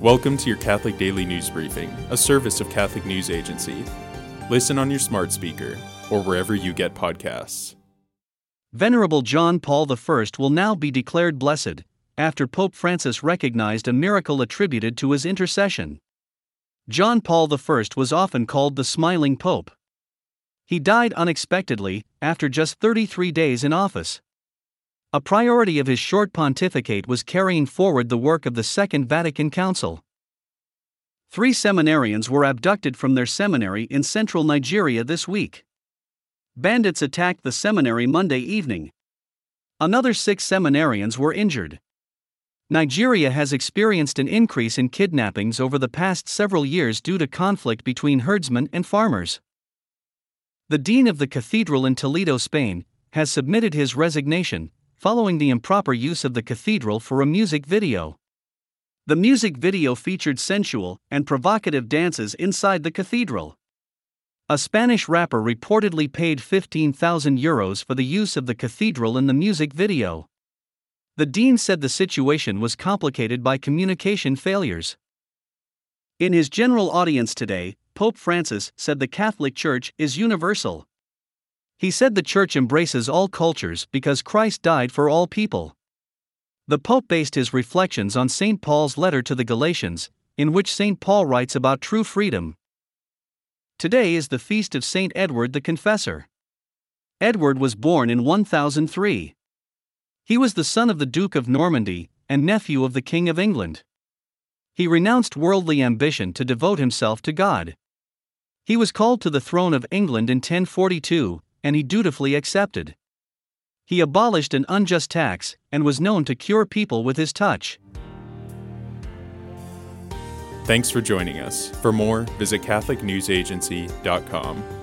Welcome to your Catholic Daily News Briefing, a service of Catholic News Agency. Listen on your smart speaker or wherever you get podcasts. Venerable John Paul I will now be declared blessed, after Pope Francis recognized a miracle attributed to his intercession. John Paul I was often called the Smiling Pope. He died unexpectedly, after just 33 days in office. A priority of his short pontificate was carrying forward the work of the Second Vatican Council. Three seminarians were abducted from their seminary in central Nigeria this week. Bandits attacked the seminary Monday evening. Another six seminarians were injured. Nigeria has experienced an increase in kidnappings over the past several years due to conflict between herdsmen and farmers. The Dean of the Cathedral in Toledo, Spain, has submitted his resignation, following the improper use of the cathedral for a music video. The music video featured sensual and provocative dances inside the cathedral. A Spanish rapper reportedly paid 15,000 euros for the use of the cathedral in the music video. The dean said the situation was complicated by communication failures. In his general audience today, Pope Francis said the Catholic Church is universal. He said the Church embraces all cultures because Christ died for all people. The Pope based his reflections on St. Paul's letter to the Galatians, in which St. Paul writes about true freedom. Today is the feast of St. Edward the Confessor. Edward was born in 1003. He was the son of the Duke of Normandy and nephew of the King of England. He renounced worldly ambition to devote himself to God. He was called to the throne of England in 1042 and he dutifully accepted. He abolished an unjust tax and was known to cure people with his touch. Thanks for joining us. For more, visit CatholicNewsAgency.com.